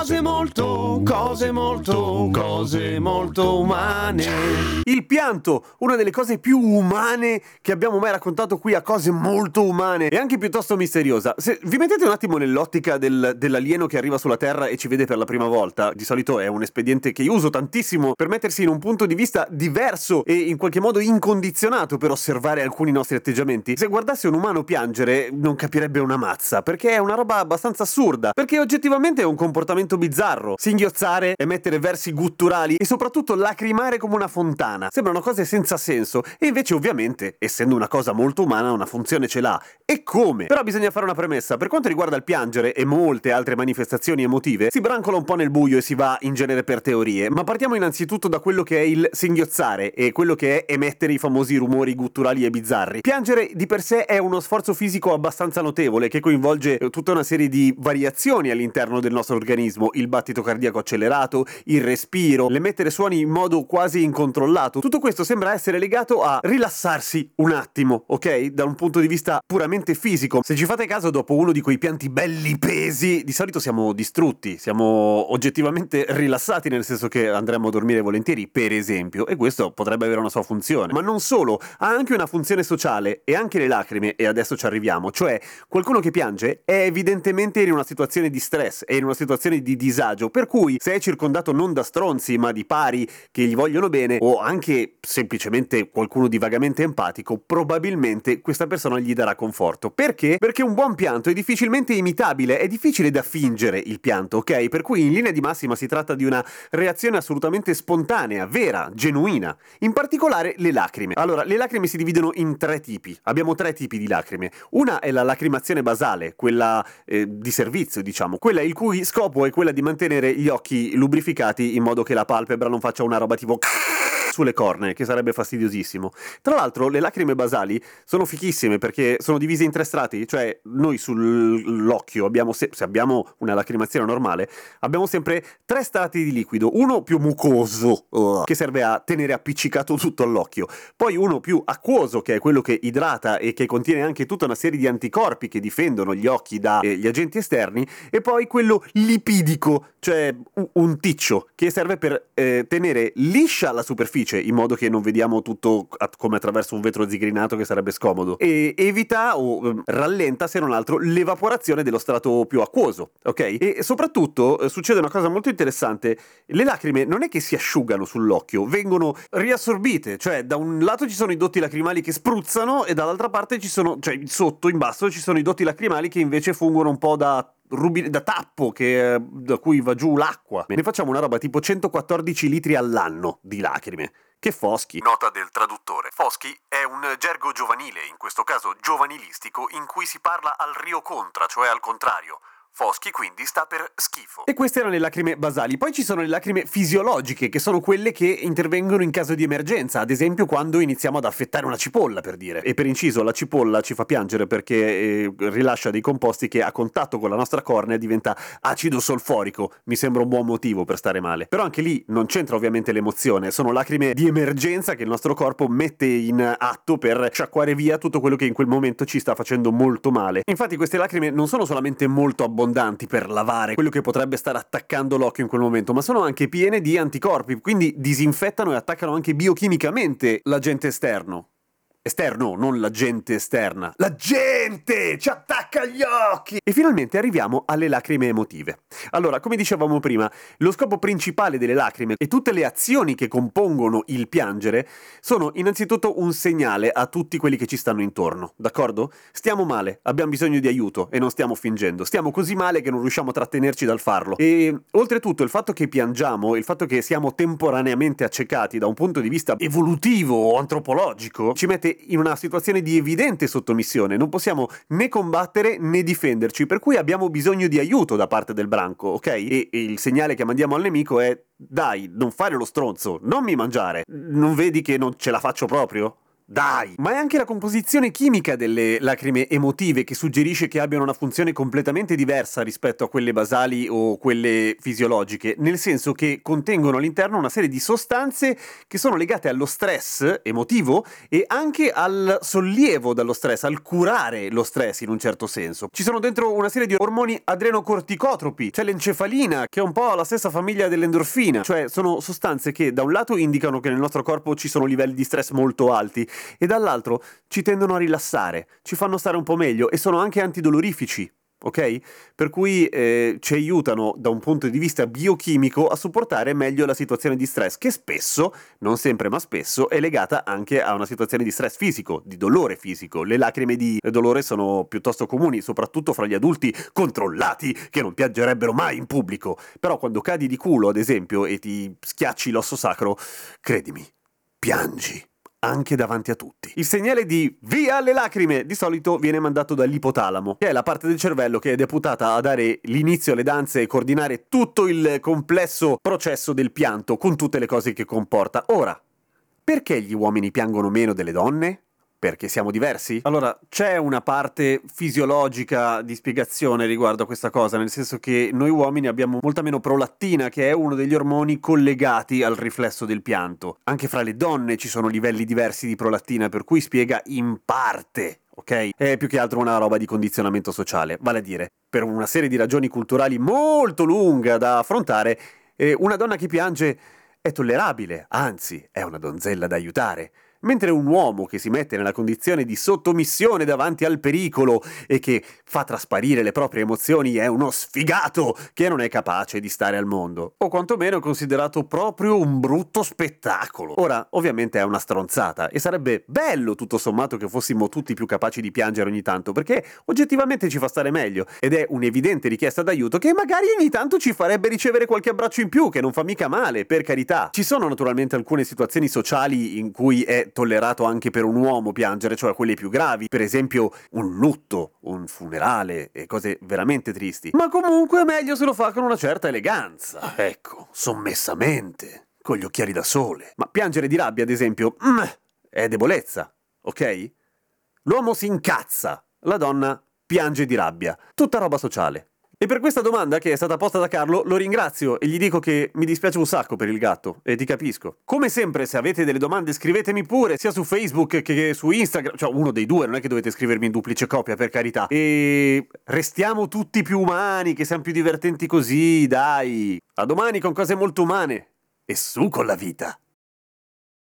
Cose molto, cose molto, cose molto umane. Il pianto, una delle cose più umane che abbiamo mai raccontato qui a cose molto umane e anche piuttosto misteriosa. Se vi mettete un attimo nell'ottica del, dell'alieno che arriva sulla Terra e ci vede per la prima volta, di solito è un espediente che io uso tantissimo per mettersi in un punto di vista diverso e in qualche modo incondizionato per osservare alcuni nostri atteggiamenti. Se guardasse un umano piangere non capirebbe una mazza, perché è una roba abbastanza assurda, perché oggettivamente è un comportamento bizzarro. Singhiozzare, emettere versi gutturali e soprattutto lacrimare come una fontana. Sembrano cose senza senso e invece ovviamente, essendo una cosa molto umana, una funzione ce l'ha. E come? Però bisogna fare una premessa. Per quanto riguarda il piangere e molte altre manifestazioni emotive, si brancola un po' nel buio e si va in genere per teorie. Ma partiamo innanzitutto da quello che è il singhiozzare e quello che è emettere i famosi rumori gutturali e bizzarri. Piangere di per sé è uno sforzo fisico abbastanza notevole che coinvolge tutta una serie di variazioni all'interno del nostro organismo organismo, il battito cardiaco accelerato, il respiro, l'emettere suoni in modo quasi incontrollato. Tutto questo sembra essere legato a rilassarsi un attimo, ok? Da un punto di vista puramente fisico. Se ci fate caso, dopo uno di quei pianti belli pesi, di solito siamo distrutti, siamo oggettivamente rilassati, nel senso che andremo a dormire volentieri, per esempio, e questo potrebbe avere una sua funzione. Ma non solo, ha anche una funzione sociale e anche le lacrime, e adesso ci arriviamo, cioè qualcuno che piange è evidentemente in una situazione di stress, è in una situazione di di disagio, per cui se è circondato non da stronzi ma di pari che gli vogliono bene o anche semplicemente qualcuno di vagamente empatico, probabilmente questa persona gli darà conforto. Perché? Perché un buon pianto è difficilmente imitabile, è difficile da fingere il pianto, ok? Per cui in linea di massima si tratta di una reazione assolutamente spontanea, vera, genuina. In particolare le lacrime. Allora, le lacrime si dividono in tre tipi. Abbiamo tre tipi di lacrime. Una è la lacrimazione basale, quella eh, di servizio, diciamo, quella il cui scopo è è quella di mantenere gli occhi lubrificati in modo che la palpebra non faccia una roba tipo sulle corne, che sarebbe fastidiosissimo. Tra l'altro, le lacrime basali sono fichissime perché sono divise in tre strati, cioè noi sull'occhio abbiamo, se, se abbiamo una lacrimazione normale, abbiamo sempre tre strati di liquido, uno più mucoso, uh, che serve a tenere appiccicato tutto all'occhio, poi uno più acquoso, che è quello che idrata e che contiene anche tutta una serie di anticorpi che difendono gli occhi dagli eh, agenti esterni, e poi quello lipidico, cioè un ticcio, che serve per eh, tenere liscia la superficie superficie in modo che non vediamo tutto come attraverso un vetro zigrinato che sarebbe scomodo e evita o ehm, rallenta se non altro l'evaporazione dello strato più acquoso, ok? E soprattutto eh, succede una cosa molto interessante, le lacrime non è che si asciugano sull'occhio, vengono riassorbite, cioè da un lato ci sono i dotti lacrimali che spruzzano e dall'altra parte ci sono, cioè sotto in basso ci sono i dotti lacrimali che invece fungono un po' da rubine da tappo che, da cui va giù l'acqua. Ne facciamo una roba tipo 114 litri all'anno di lacrime. Che foschi. Nota del traduttore. Foschi è un gergo giovanile, in questo caso giovanilistico, in cui si parla al rio contra, cioè al contrario. Foschi quindi sta per schifo. E queste erano le lacrime basali. Poi ci sono le lacrime fisiologiche, che sono quelle che intervengono in caso di emergenza, ad esempio quando iniziamo ad affettare una cipolla, per dire. E per inciso, la cipolla ci fa piangere perché eh, rilascia dei composti che a contatto con la nostra cornea diventa acido solforico. Mi sembra un buon motivo per stare male. Però anche lì non c'entra ovviamente l'emozione, sono lacrime di emergenza che il nostro corpo mette in atto per sciacquare via tutto quello che in quel momento ci sta facendo molto male. Infatti queste lacrime non sono solamente molto abbondanti, abbondanti per lavare quello che potrebbe stare attaccando l'occhio in quel momento, ma sono anche piene di anticorpi, quindi disinfettano e attaccano anche biochimicamente l'agente esterno. Esterno, non la gente esterna. La gente ci attacca gli occhi! E finalmente arriviamo alle lacrime emotive. Allora, come dicevamo prima, lo scopo principale delle lacrime e tutte le azioni che compongono il piangere sono innanzitutto un segnale a tutti quelli che ci stanno intorno, d'accordo? Stiamo male, abbiamo bisogno di aiuto e non stiamo fingendo. Stiamo così male che non riusciamo a trattenerci dal farlo. E oltretutto il fatto che piangiamo, il fatto che siamo temporaneamente accecati da un punto di vista evolutivo o antropologico, ci mette mette in una situazione di evidente sottomissione, non possiamo né combattere né difenderci, per cui abbiamo bisogno di aiuto da parte del branco, ok? E, e il segnale che mandiamo al nemico è dai, non fare lo stronzo, non mi mangiare. Non vedi che non ce la faccio proprio? Dai! Ma è anche la composizione chimica delle lacrime emotive che suggerisce che abbiano una funzione completamente diversa rispetto a quelle basali o quelle fisiologiche, nel senso che contengono all'interno una serie di sostanze che sono legate allo stress emotivo e anche al sollievo dallo stress, al curare lo stress in un certo senso. Ci sono dentro una serie di ormoni adrenocorticotropi, c'è l'encefalina che è un po' la stessa famiglia dell'endorfina, cioè sono sostanze che da un lato indicano che nel nostro corpo ci sono livelli di stress molto alti, e dall'altro ci tendono a rilassare, ci fanno stare un po' meglio e sono anche antidolorifici. Ok? Per cui eh, ci aiutano da un punto di vista biochimico a supportare meglio la situazione di stress, che spesso, non sempre ma spesso, è legata anche a una situazione di stress fisico, di dolore fisico. Le lacrime di dolore sono piuttosto comuni, soprattutto fra gli adulti controllati che non piangerebbero mai in pubblico. Però quando cadi di culo, ad esempio, e ti schiacci l'osso sacro, credimi, piangi anche davanti a tutti. Il segnale di via le lacrime di solito viene mandato dall'ipotalamo, che è la parte del cervello che è deputata a dare l'inizio alle danze e coordinare tutto il complesso processo del pianto con tutte le cose che comporta. Ora, perché gli uomini piangono meno delle donne? Perché siamo diversi? Allora, c'è una parte fisiologica di spiegazione riguardo a questa cosa, nel senso che noi uomini abbiamo molta meno prolattina, che è uno degli ormoni collegati al riflesso del pianto. Anche fra le donne ci sono livelli diversi di prolattina, per cui spiega in parte ok? È più che altro una roba di condizionamento sociale, vale a dire, per una serie di ragioni culturali molto lunga da affrontare, eh, una donna che piange è tollerabile, anzi, è una donzella da aiutare mentre un uomo che si mette nella condizione di sottomissione davanti al pericolo e che fa trasparire le proprie emozioni è uno sfigato che non è capace di stare al mondo, o quantomeno è considerato proprio un brutto spettacolo. Ora, ovviamente è una stronzata e sarebbe bello tutto sommato che fossimo tutti più capaci di piangere ogni tanto, perché oggettivamente ci fa stare meglio ed è un'evidente richiesta d'aiuto che magari ogni tanto ci farebbe ricevere qualche abbraccio in più, che non fa mica male, per carità. Ci sono naturalmente alcune situazioni sociali in cui è tollerato anche per un uomo piangere, cioè quelli più gravi, per esempio un lutto, un funerale e cose veramente tristi. Ma comunque è meglio se lo fa con una certa eleganza, ecco, sommessamente, con gli occhiali da sole. Ma piangere di rabbia, ad esempio, mm, è debolezza, ok? L'uomo si incazza, la donna piange di rabbia, tutta roba sociale. E per questa domanda che è stata posta da Carlo lo ringrazio e gli dico che mi dispiace un sacco per il gatto e ti capisco. Come sempre se avete delle domande scrivetemi pure sia su Facebook che su Instagram, cioè uno dei due, non è che dovete scrivermi in duplice copia per carità. E restiamo tutti più umani, che siamo più divertenti così, dai. A domani con cose molto umane. E su con la vita.